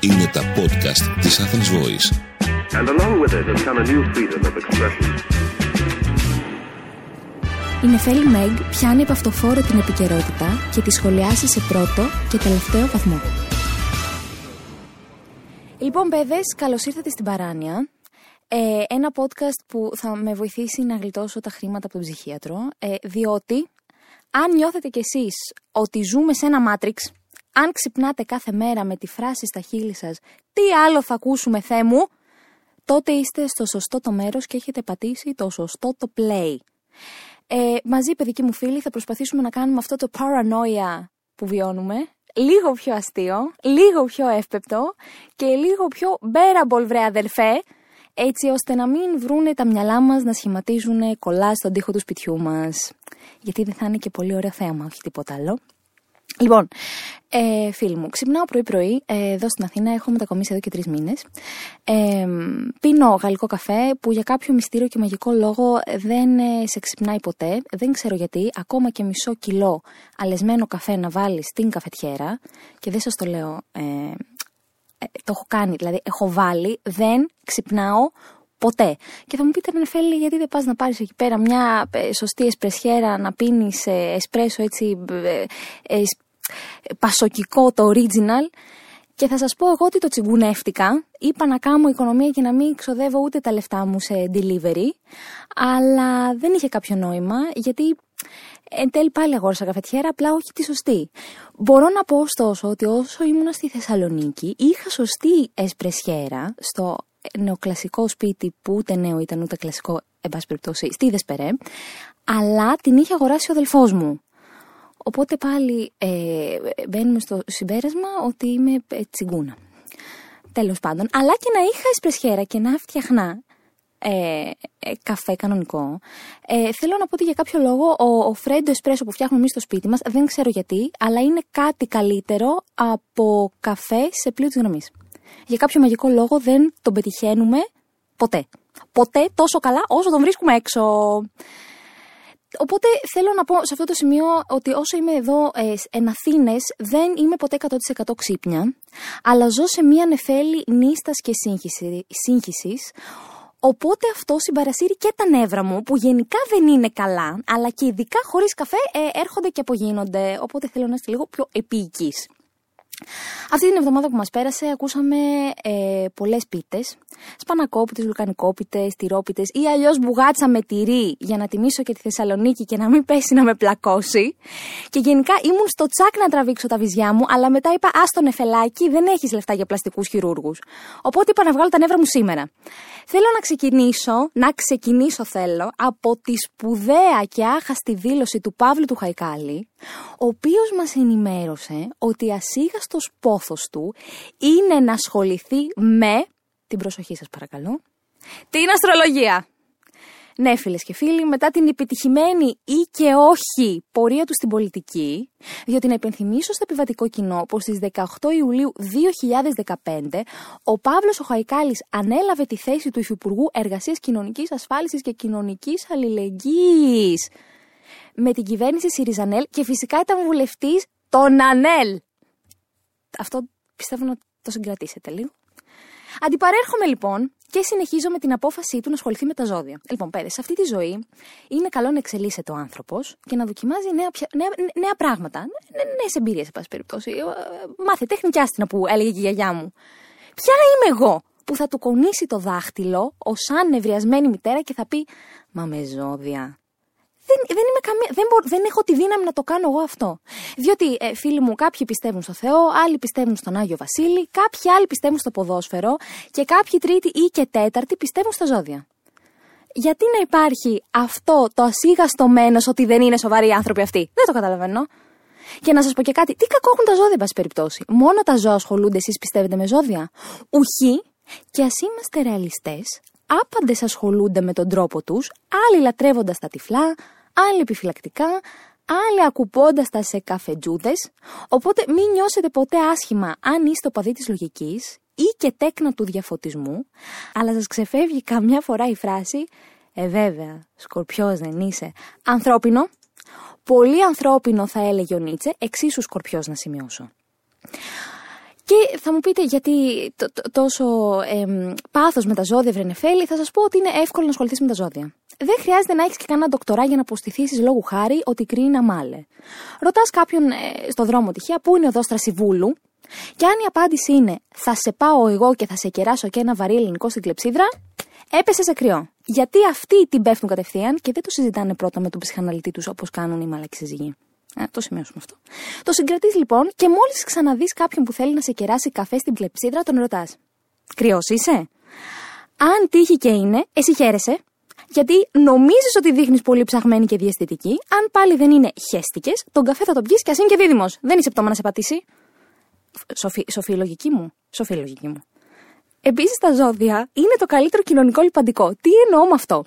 Είναι τα podcast της Athens Voice. And along with it has come a new freedom of expression. Η Νεφέλη Μέγ πιάνει από αυτοφόρο την επικαιρότητα και τη σχολιάσει σε πρώτο και τελευταίο βαθμό. Λοιπόν, παιδες, καλώς ήρθατε στην Παράνοια. Ε, ένα podcast που θα με βοηθήσει να γλιτώσω τα χρήματα από τον ψυχίατρο, ε, διότι αν νιώθετε κι εσείς ότι ζούμε σε ένα μάτριξ, αν ξυπνάτε κάθε μέρα με τη φράση στα χείλη σας «Τι άλλο θα ακούσουμε, Θεέ μου», τότε είστε στο σωστό το μέρος και έχετε πατήσει το σωστό το play. Ε, μαζί, παιδικοί μου φίλοι, θα προσπαθήσουμε να κάνουμε αυτό το paranoia που βιώνουμε, λίγο πιο αστείο, λίγο πιο εύπεπτο και λίγο πιο bearable, βρε αδερφέ, έτσι ώστε να μην βρούνε τα μυαλά μας να σχηματίζουν κολλά στον τοίχο του σπιτιού μας. Γιατί δεν θα είναι και πολύ ωραίο θέαμα, όχι τίποτα άλλο. Λοιπόν, ε, φίλοι μου, ξυπνάω πρωί-πρωί ε, εδώ στην Αθήνα. Έχω μετακομίσει εδώ και τρεις μήνες. Ε, πίνω γαλλικό καφέ που για κάποιο μυστήριο και μαγικό λόγο δεν ε, σε ξυπνάει ποτέ. Δεν ξέρω γιατί. Ακόμα και μισό κιλό αλεσμένο καφέ να βάλει στην καφετιέρα. Και δεν σας το λέω. Ε, ε, το έχω κάνει. Δηλαδή, έχω βάλει. Δεν ξυπνάω ποτέ. Και θα μου πείτε, Νεφέλη, γιατί δεν πας να πάρεις εκεί πέρα μια ε, σωστή εσπρεσιέρα να πίνεις ε, εσπρέσο έτσι ε, ε, πασοκικό το original. Και θα σας πω εγώ ότι το τσιγκουνεύτηκα. Είπα να κάνω οικονομία και να μην ξοδεύω ούτε τα λεφτά μου σε delivery. Αλλά δεν είχε κάποιο νόημα, γιατί εν τέλει πάλι αγόρασα καφετιέρα, απλά όχι τη σωστή. Μπορώ να πω ωστόσο ότι όσο ήμουν στη Θεσσαλονίκη, είχα σωστή εσπρεσιέρα στο νεοκλασικό σπίτι που ούτε νέο ήταν ούτε κλασικό, εν πάση περιπτώσει, στη Δεσπερέ, αλλά την είχε αγοράσει ο αδελφός μου. Οπότε πάλι ε, μπαίνουμε στο συμπέρασμα ότι είμαι ε, τσιγκούνα. Τέλος πάντων. Αλλά και να είχα εσπρεσιέρα και να φτιαχνά ε, ε, καφέ κανονικό. Ε, θέλω να πω ότι για κάποιο λόγο ο, ο φρέντο εσπρέσο που φτιάχνουμε εμείς στο σπίτι μας, δεν ξέρω γιατί, αλλά είναι κάτι καλύτερο από καφέ σε πλοίο της γραμμής. Για κάποιο μαγικό λόγο δεν τον πετυχαίνουμε ποτέ. Ποτέ τόσο καλά όσο τον βρίσκουμε έξω. Οπότε θέλω να πω σε αυτό το σημείο ότι όσο είμαι εδώ ε, εν Αθήνες, δεν είμαι ποτέ 100% ξύπνια, αλλά ζω σε μια νεφέλη νίστας και σύγχυση, σύγχυσης, Οπότε αυτό συμπαρασύρει και τα νεύρα μου, που γενικά δεν είναι καλά, αλλά και ειδικά χωρίς καφέ ε, έρχονται και απογίνονται. Οπότε θέλω να είστε λίγο πιο επίοικης. Αυτή την εβδομάδα που μας πέρασε ακούσαμε ε, πολλές πίτες. Σπανακόπιτες, λουκανικόπιτε, τυρόπιτες ή αλλιώς μπουγάτσα με τυρί για να τιμήσω και τη Θεσσαλονίκη και να μην πέσει να με πλακώσει. Και γενικά ήμουν στο τσάκ να τραβήξω τα βυζιά μου, αλλά μετά είπα: Α τον εφελάκι, δεν έχεις λεφτά για πλαστικούς χειρούργους. Οπότε είπα να βγάλω τα νεύρα μου σήμερα. Θέλω να ξεκινήσω, να ξεκινήσω θέλω, από τη σπουδαία και άχαστη δήλωση του Παύλου του Χαϊκάλη, ο οποίος μας ενημέρωσε ότι ασίγαστος πόθος του είναι να ασχοληθεί με, την προσοχή σας παρακαλώ, την αστρολογία. Ναι, φίλες και φίλοι, μετά την επιτυχημένη ή και όχι πορεία του στην πολιτική, διότι να υπενθυμίσω στο επιβατικό κοινό πως στις 18 Ιουλίου 2015 ο Παύλος Οχαϊκάλη ανέλαβε τη θέση του Υφυπουργού Εργασίας Κοινωνικής Ασφάλισης και Κοινωνικής Αλληλεγγύης με την κυβέρνηση Σιριζανέλ και φυσικά ήταν βουλευτής των ΑΝΕΛ. Αυτό πιστεύω να το συγκρατήσετε λίγο. Αντιπαρέρχομαι λοιπόν και συνεχίζω με την απόφασή του να ασχοληθεί με τα ζώδια. Λοιπόν, πέρα, σε αυτή τη ζωή είναι καλό να εξελίσσεται ο άνθρωπος και να δοκιμάζει νέα, νέα, νέα πράγματα. Νέες εμπειρίες, σε πάση περιπτώσει. Ε, μάθε τέχνη άστινα που έλεγε και η γιαγιά μου. Ποια είμαι εγώ που θα του κονίσει το δάχτυλο ως αν νευριασμένη μητέρα και θα πει Μα με ζώδια δεν, δεν, είμαι καμία, δεν, δεν έχω τη δύναμη να το κάνω εγώ αυτό. Διότι, ε, φίλοι μου, κάποιοι πιστεύουν στο Θεό, άλλοι πιστεύουν στον Άγιο Βασίλη, κάποιοι άλλοι πιστεύουν στο ποδόσφαιρο και κάποιοι τρίτοι ή και τέταρτοι πιστεύουν στα ζώδια. Γιατί να υπάρχει αυτό το ασίγαστο μένο ότι δεν είναι σοβαροί άνθρωποι αυτοί; Δεν το καταλαβαίνω. Και να σας πω και κάτι, τι κακό έχουν τα ζώδια, εν πάση περιπτώσει; Μόνο τα ζώα ασχολούνται, εσείς πιστεύετε με ζώδια; Ουχή, και ας είμαστε ρεαλιστές, άπαντες ασχολούνται με τον τρόπο τους, άλλοι λατρεύοντας τα τυφλά, άλλοι επιφυλακτικά, άλλοι ακουπώντας τα σε καφετζούδες, οπότε μην νιώσετε ποτέ άσχημα αν είστε παδί της λογικής ή και τέκνα του διαφωτισμού, αλλά σας ξεφεύγει καμιά φορά η φράση «Ε βέβαια, σκορπιός δεν είσαι, ανθρώπινο». Πολύ ανθρώπινο θα έλεγε ο Νίτσε, εξίσου σκορπιός να σημειώσω. Και θα μου πείτε γιατί τόσο ε, πάθος με τα ζώδια, Βρενεφέλη, θα σας πω ότι είναι εύκολο να ασχοληθείς με τα ζώδια. Δεν χρειάζεται να έχεις και κανένα ντοκτορά για να αποστηθήσει λόγου χάρη ότι κρίνει αμάλε. Ρωτάς κάποιον ε, στο δρόμο τυχαία πού είναι ο δόστρας Σιβούλου, και αν η απάντηση είναι θα σε πάω εγώ και θα σε κεράσω και ένα βαρύ ελληνικό στην κλεψίδρα, έπεσε σε κρυό. Γιατί αυτοί την πέφτουν κατευθείαν και δεν το συζητάνε πρώτα με τον ψυχαναλυτή τους όπως κάνουν οι μαλακοί σύζυγοι. Ε, το σημειώσουμε αυτό. Το συγκρατείς λοιπόν και μόλις ξαναδείς κάποιον που θέλει να σε κεράσει καφέ στην κλεψίδρα, τον ρωτάς. Κρυός είσαι; Αν τύχει και είναι, εσύ χαίρεσαι. Γιατί νομίζεις ότι δείχνεις πολύ ψαγμένη και διαστητική. Αν πάλι δεν είναι, χέστηκε, τον καφέ θα τον πιεις και ας είναι και δίδυμος. Δεν είσαι πτώμα να σε πατήσει. Σοφή, σοφή λογική μου. Σοφή λογική μου. Επίσης, τα ζώδια είναι το καλύτερο κοινωνικό λιπαντικό. Τι εννοώ με αυτό;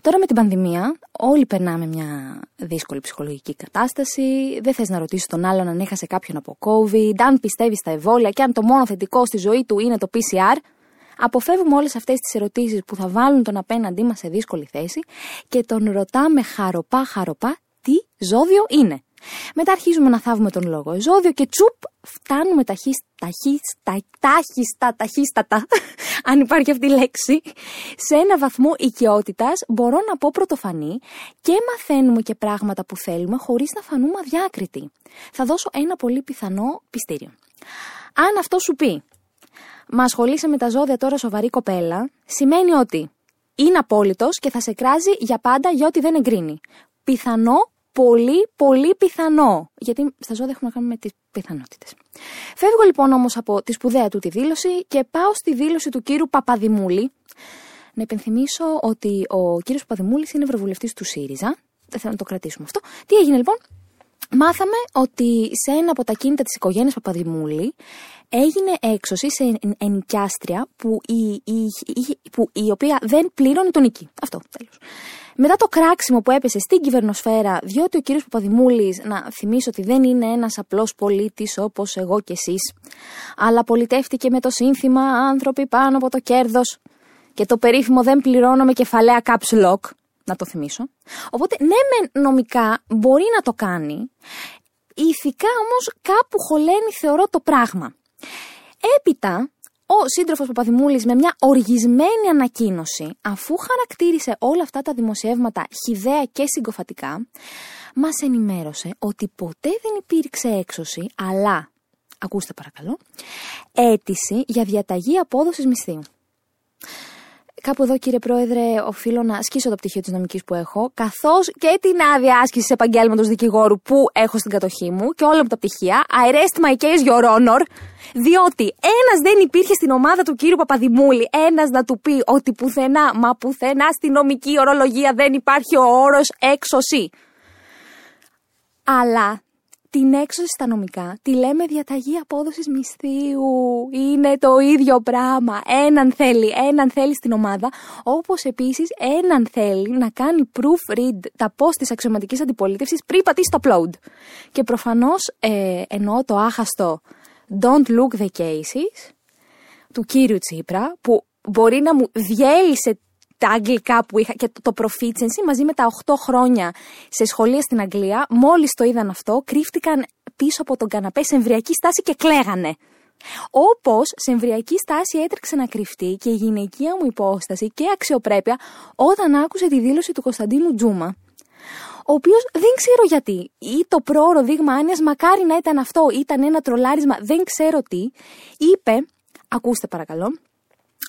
Τώρα με την πανδημία, όλοι περνάμε μια δύσκολη ψυχολογική κατάσταση. Δεν θες να ρωτήσεις τον άλλον αν έχασε κάποιον από COVID, αν πιστεύεις στα εμβόλια και αν το μόνο θετικό στη ζωή του είναι το PCR. Αποφεύγουμε όλες αυτές τις ερωτήσεις που θα βάλουν τον απέναντί μας σε δύσκολη θέση και τον ρωτάμε χαροπά χαροπά τι ζώδιο είναι. Μετά αρχίζουμε να θάβουμε τον λόγο ζώδιο και τσουπ φτάνουμε ταχύστα, τάχιστα, ταχύστατα, αν υπάρχει αυτή η λέξη, σε ένα βαθμό οικειότητας, μπορώ να πω πρωτοφανή και μαθαίνουμε και πράγματα που θέλουμε χωρίς να φανούμε αδιάκριτοι. Θα δώσω ένα πολύ πιθανό πιστήριο. Αν αυτό σου πει, μα ασχολείσαι με τα ζώδια τώρα σοβαρή κοπέλα, σημαίνει ότι είναι απόλυτος και θα σε κράζει για πάντα για ό,τι δεν εγκρίνει. Πιθανό πολύ, πολύ πιθανό. Γιατί στα ζώδια έχουμε να κάνουμε με τις πιθανότητες. Φεύγω λοιπόν όμως από τη σπουδαία του τη δήλωση και πάω στη δήλωση του κύρου Παπαδημούλη. Να υπενθυμίσω ότι ο κύριος Παπαδημούλης είναι ευρωβουλευτής του ΣΥΡΙΖΑ. Δεν θέλω να το κρατήσουμε αυτό. Τι έγινε λοιπόν; Μάθαμε ότι σε ένα από τα κίνητα της οικογένειας Παπαδημούλη έγινε έξωση σε ενοικιάστρια που η, η, η, που η οποία δεν πλήρωνε τον νίκη. Αυτό, τέλος. Μετά το κράξιμο που έπεσε στην κυβερνοσφαίρα, διότι ο κύριος Παπαδημούλης, να θυμίσω ότι δεν είναι ένας απλός πολίτης όπως εγώ και εσείς, αλλά πολιτεύτηκε με το σύνθημα «Άνθρωποι πάνω από το κέρδος» και το περίφημο «Δεν πληρώνω με κεφαλαία caps lock», να το θυμίσω. Οπότε, ναι, με νομικά μπορεί να το κάνει, ηθικά όμως κάπου χωλαίνει θεωρώ το πράγμα. Έπειτα, ο σύντροφος Παπαδημούλης με μια οργισμένη ανακοίνωση, αφού χαρακτήρισε όλα αυτά τα δημοσιεύματα χιδέα και συγκοφατικά, μας ενημέρωσε ότι ποτέ δεν υπήρξε έξωση, αλλά, ακούστε παρακαλώ, αίτηση για διαταγή απόδοσης μισθείου. Κάπου εδώ, κύριε Πρόεδρε, οφείλω να ασκήσω το πτυχίο της νομικής που έχω, καθώς και την άδεια άσκησης επαγγέλματος δικηγόρου που έχω στην κατοχή μου και όλα μου τα πτυχία. I rest my case, your honor. Διότι ένας δεν υπήρχε στην ομάδα του κύριου Παπαδημούλη, ένας να του πει ότι πουθενά, μα πουθενά στη νομική ορολογία δεν υπάρχει ο όρος έξωση. Αλλά την έξωση στα νομικά τη λέμε διαταγή απόδοσης μισθείου. Είναι το ίδιο πράγμα. Έναν θέλει, έναν θέλει στην ομάδα, όπως επίσης έναν θέλει να κάνει proofread τα post της αξιωματικής αντιπολίτευσης πριν πατήσει το upload. Και προφανώς ε, εννοώ το άχαστο Don't Look the Cases του κύριου Τσίπρα, που μπορεί να μου διέλυσε τα αγγλικά που είχα και το proficiency μαζί με τα 8 χρόνια σε σχολεία στην Αγγλία, μόλις το είδαν αυτό, κρύφτηκαν πίσω από τον καναπέ σε εμβριακή στάση και κλαίγανε. Όπως σε εμβριακή στάση έτρεξε να κρυφτεί και η γυναικεία μου υπόσταση και αξιοπρέπεια όταν άκουσε τη δήλωση του Κωνσταντίνου Τζούμα. Ο οποίος δεν ξέρω γιατί, ή το πρόωρο δείγμα άνοιας, μακάρι να ήταν αυτό, ήταν ένα τρολάρισμα, δεν ξέρω τι, είπε, ακούστε παρακαλώ,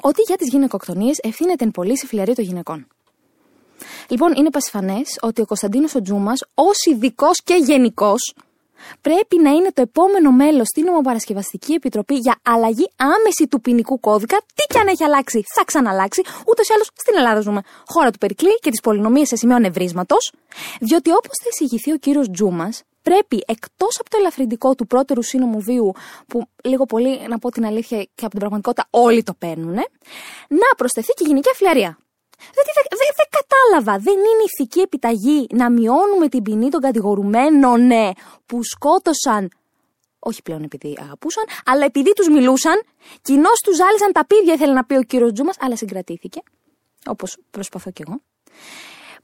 ότι για τις γυναικοκτονίες ευθύνεται εν πολύ η φιλιαρία των γυναικών. Λοιπόν, είναι πασφανές ότι ο Κωνσταντίνος ο Τζούμας, ως ειδικός και γενικός, πρέπει να είναι το επόμενο μέλος στην Ομοπαρασκευαστική Επιτροπή για αλλαγή άμεση του ποινικού κώδικα. Τι και αν έχει αλλάξει, θα ξαναλλάξει. Ούτως ή άλλως στην Ελλάδα ζούμε. Χώρα του Περικλή και της πολυνομίας σε σημείο νευρίσματος. Διότι όπως θα εισηγηθεί ο κύριος Τζούμας, πρέπει εκτός από το ελαφρυντικό του πρώτερου σύνομου βίου, που λίγο πολύ, να πω την αλήθεια και από την πραγματικότητα όλοι το παίρνουν, να προσθεθεί και η γενική αφιλαρία. Δηλαδή δεν δε, δε κατάλαβα. Δεν είναι ηθική επιταγή να μειώνουμε την ποινή των κατηγορουμένων ναι, που σκότωσαν. Όχι πλέον επειδή αγαπούσαν, αλλά επειδή τους μιλούσαν. Κοινώς τους ζάλισαν τα πίδια, ήθελε να πει ο κύριος Τζούμα, αλλά συγκρατήθηκε. Όπως προσπαθώ κι εγώ.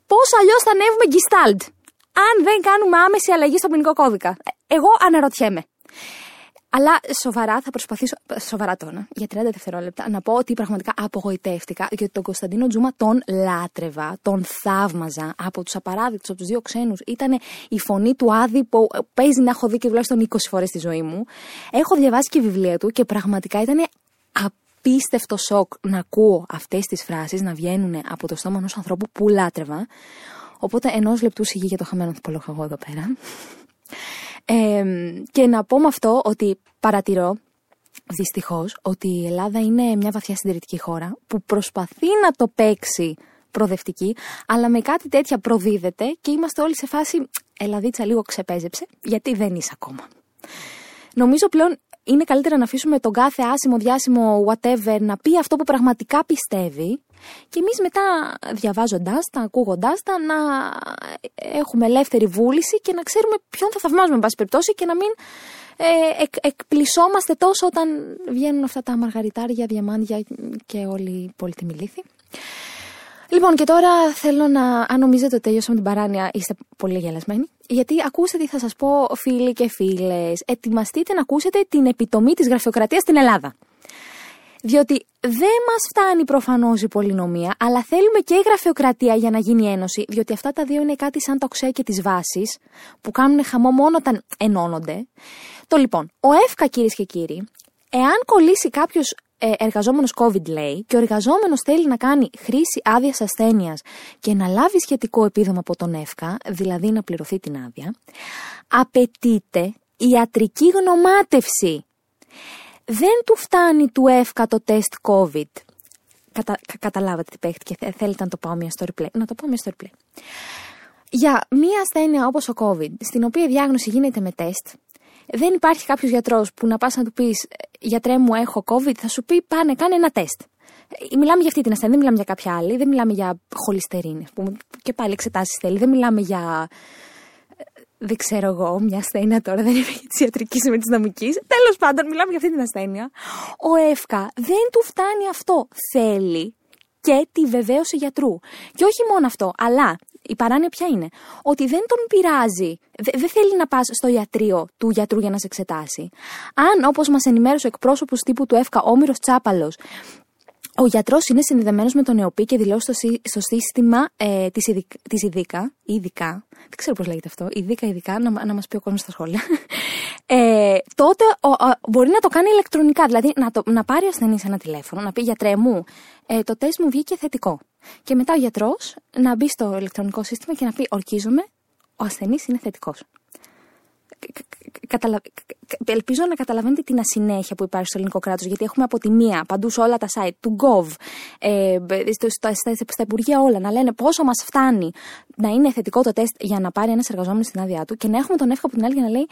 Πώς αλλιώς θα ανέβουμε γκιστάλτ. Αν δεν κάνουμε άμεση αλλαγή στον ποινικό κώδικα. Εγώ αναρωτιέμαι. Αλλά σοβαρά θα προσπαθήσω, σοβαρά τώρα, για 30 δευτερόλεπτα, να πω ότι πραγματικά απογοητεύτηκα γιατί τον Κωνσταντίνο Τζούμα τον λάτρευα, τον θαύμαζα από τους απαράδεκτους, από τους δύο ξένους. Ήταν η φωνή του Άδη που παίζει να έχω δει και τουλάχιστον 20 φορές στη ζωή μου. Έχω διαβάσει και βιβλία του και πραγματικά ήταν απίστευτο σοκ να ακούω αυτές τις φράσεις να βγαίνουν από το στόμα ενός ανθρώπου που λάτρευα. Οπότε ενός λεπτού σιγή για το χαμένο εγώ εδώ πέρα. Ε, και να πω με αυτό ότι παρατηρώ δυστυχώς ότι η Ελλάδα είναι μια βαθιά συντηρητική χώρα που προσπαθεί να το παίξει προοδευτική, αλλά με κάτι τέτοια προδίδεται και είμαστε όλοι σε φάση Ελλαδίτσα λίγο ξεπέζεψε, γιατί δεν είσαι ακόμα. Νομίζω πλέον είναι καλύτερα να αφήσουμε τον κάθε άσημο, διάσημο, whatever να πει αυτό που πραγματικά πιστεύει και εμείς μετά διαβάζοντάς τα, ακούγοντάς τα, να έχουμε ελεύθερη βούληση και να ξέρουμε ποιον θα θαυμάζουμε, εν πάση περιπτώσει, και να μην ε, εκ, εκπλησόμαστε τόσο όταν βγαίνουν αυτά τα μαργαριτάρια, διαμάντια και όλοι οι πολύτιμοι λύθοι. Λοιπόν, και τώρα θέλω να, αν νομίζετε ότι τελειώσαμε την παράνοια, είστε πολύ γελασμένοι. Γιατί ακούστε τι θα σας πω, φίλοι και φίλες. Ετοιμαστείτε να ακούσετε την επιτομή της γραφειοκρατίας στην Ελλάδα. Διότι δεν μας φτάνει προφανώς η πολυνομία, αλλά θέλουμε και η γραφειοκρατία για να γίνει ένωση, διότι αυτά τα δύο είναι κάτι σαν το ξέ και τις βάσεις, που κάνουν χαμό μόνο όταν ενώνονται. Το λοιπόν, ο ΕΦΚΑ κυρίες και κύριοι, εάν κολλήσει κάποιος ε, εργαζόμενος COVID λέει και ο εργαζόμενος θέλει να κάνει χρήση άδειας ασθένειας και να λάβει σχετικό επίδομα από τον ΕΦΚΑ, δηλαδή να πληρωθεί την άδεια, απαιτείται ιατρική γνωμάτευση δεν του φτάνει του εύκα το τεστ COVID. Κατα, καταλάβατε τι παίχτηκε. Θέλετε να το πάω μια στο replay. Να το πάω μια στο replay. Για μια ασθένεια όπως ο COVID, στην οποία η διάγνωση γίνεται με τεστ, δεν υπάρχει κάποιος γιατρός που να πας να του πεις Γιατρέ μου, έχω COVID, θα σου πει Πάνε, κάνε ένα τεστ. Μιλάμε για αυτή την ασθένεια, δεν μιλάμε για κάποια άλλη, δεν μιλάμε για χολυστερίνη. Και πάλι εξετάσεις θέλει, δεν μιλάμε για δεν ξέρω εγώ, μια ασθένεια τώρα, δεν είμαι της ιατρικής, είμαι της νομικής. Τέλος πάντων, μιλάμε για αυτή την ασθένεια. Ο ΕΦΚΑ δεν του φτάνει αυτό. Θέλει και τη βεβαίωση γιατρού. Και όχι μόνο αυτό, αλλά η παράνοια ποια είναι; Ότι δεν τον πειράζει, δεν θέλει να πας στο ιατρείο του γιατρού για να σε εξετάσει. Αν, όπως μας ενημέρωσε ο εκπρόσωπος τύπου του ΕΦΚΑ, Όμηρος Τσάπαλος, ο γιατρός είναι συνδεδεμένος με τον ΕΟΠΗ και δηλώσει στο, σύστημα ε, της ειδικά, ειδικά, δεν ξέρω πώς λέγεται αυτό, ειδικά, ειδικά, να, να μας πει ο κόσμος στα σχόλια. Ε, τότε ο, μπορεί να το κάνει ηλεκτρονικά. Δηλαδή να, το, να πάρει ο ασθενής ένα τηλέφωνο, να πει γιατρέ μου, ε, το τεστ μου βγήκε θετικό. Και μετά ο γιατρός να μπει στο ηλεκτρονικό σύστημα και να πει Ορκίζομαι, ο ασθενής είναι θετικός καταλα... ελπίζω να καταλαβαίνετε την ασυνέχεια που υπάρχει στο ελληνικό κράτος. Γιατί έχουμε από τη μία παντού σε όλα τα site του Gov, ε, στα, στα, στα υπουργεία όλα, να λένε πόσο μας φτάνει να είναι θετικό το τεστ για να πάρει ένας εργαζόμενος στην άδειά του και να έχουμε τον εύχο από την άλλη για να λέει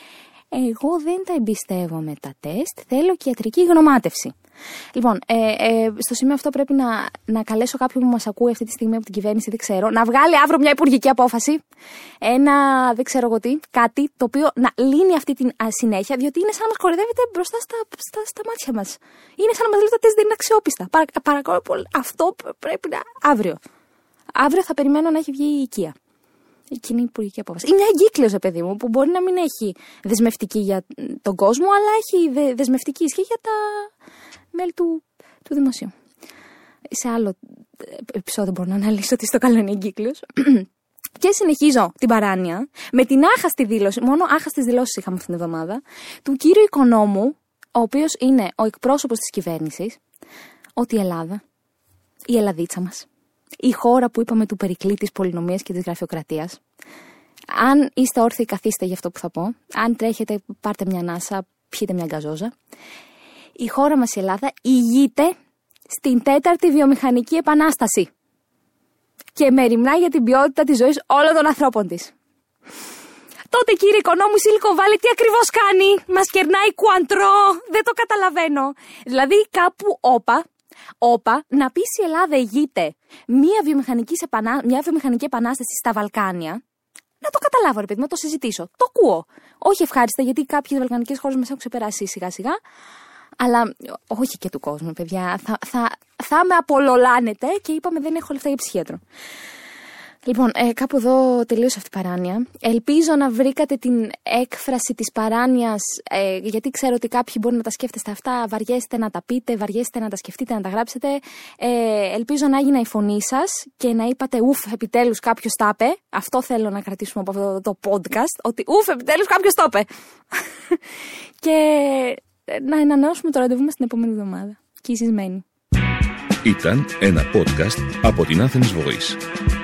Εγώ δεν τα εμπιστεύομαι τα τεστ, θέλω και ιατρική γνωμάτευση. Λοιπόν, ε, ε, στο σημείο αυτό πρέπει να, να καλέσω κάποιον που μας ακούει αυτή τη στιγμή από την κυβέρνηση, δεν ξέρω, να βγάλει αύριο μια υπουργική απόφαση. Ένα, δεν ξέρω εγώ τι, κάτι το οποίο να λύνει αυτή την συνέχεια, διότι είναι σαν να μας κορυδεύετε μπροστά στα, στα, στα μάτια μας. Είναι σαν να μας λέτε ότι δεν είναι αξιόπιστα. Παρα, παρακαλώ πολύ, αυτό πρέπει να. αύριο. Αύριο θα περιμένω να έχει βγει η οικία. Εκείνη η υπουργική απόφαση. Είναι μια εγκύκλιο, παιδί μου, που μπορεί να μην έχει δεσμευτική για τον κόσμο, αλλά έχει δεσμευτική ισχύ για τα μέλη του, του δημοσίου. Σε άλλο επεισόδιο μπορώ να αναλύσω τι στο καλό είναι εγκύκλιο. Και συνεχίζω την παράνοια με την άχαστη δήλωση, μόνο άχαστες δηλώσεις είχαμε αυτήν την εβδομάδα, του κύριου Οικονόμου, ο οποίος είναι ο εκπρόσωπος της κυβέρνησης, ότι η Ελλάδα, η Ελλαδίτσα μας, η χώρα που είπαμε του περικλή της πολυνομίας και της γραφειοκρατίας, αν είστε όρθιοι, καθίστε για αυτό που θα πω. Αν τρέχετε, πάρτε μια ανάσα, πιείτε μια γκαζόζα η χώρα μας η Ελλάδα ηγείται στην τέταρτη βιομηχανική επανάσταση και μεριμνά για την ποιότητα της ζωής όλων των ανθρώπων της. Τότε κύριε οικονόμου Silicon Valley τι ακριβώς κάνει, μας κερνάει κουαντρό, δεν το καταλαβαίνω. Δηλαδή κάπου όπα, όπα να πει η Ελλάδα ηγείται μια βιομηχανικής, επανα... μια βιομηχανική επανάσταση στα Βαλκάνια, να το καταλάβω, ρε παιδί, να το συζητήσω. Το ακούω. Όχι ευχάριστα, γιατί κάποιες βαλκανικές χώρες μας έχουν ξεπεράσει σιγά-σιγά. Αλλά όχι και του κόσμου, παιδιά. Θα, θα, θα με απολολάνετε και είπαμε δεν έχω λεφτά για ψυχίατρο. Λοιπόν, ε, κάπου εδώ τελείωσε αυτή η παράνοια. Ελπίζω να βρήκατε την έκφραση της παράνοιας, ε, γιατί ξέρω ότι κάποιοι μπορεί να τα σκέφτεστε αυτά, βαριέστε να τα πείτε, βαριέστε να τα σκεφτείτε, να τα γράψετε. Ε, ελπίζω να έγινε η φωνή σας και να είπατε ουφ, επιτέλους κάποιος τα είπε. Αυτό θέλω να κρατήσουμε από αυτό το podcast, ότι ουφ, επιτέλους κάποιος το είπε. και ε, να ανανεώσουμε το ραντεβού μας την επόμενη εβδομάδα. Και εσείς Ήταν ένα podcast από την Athens Voice.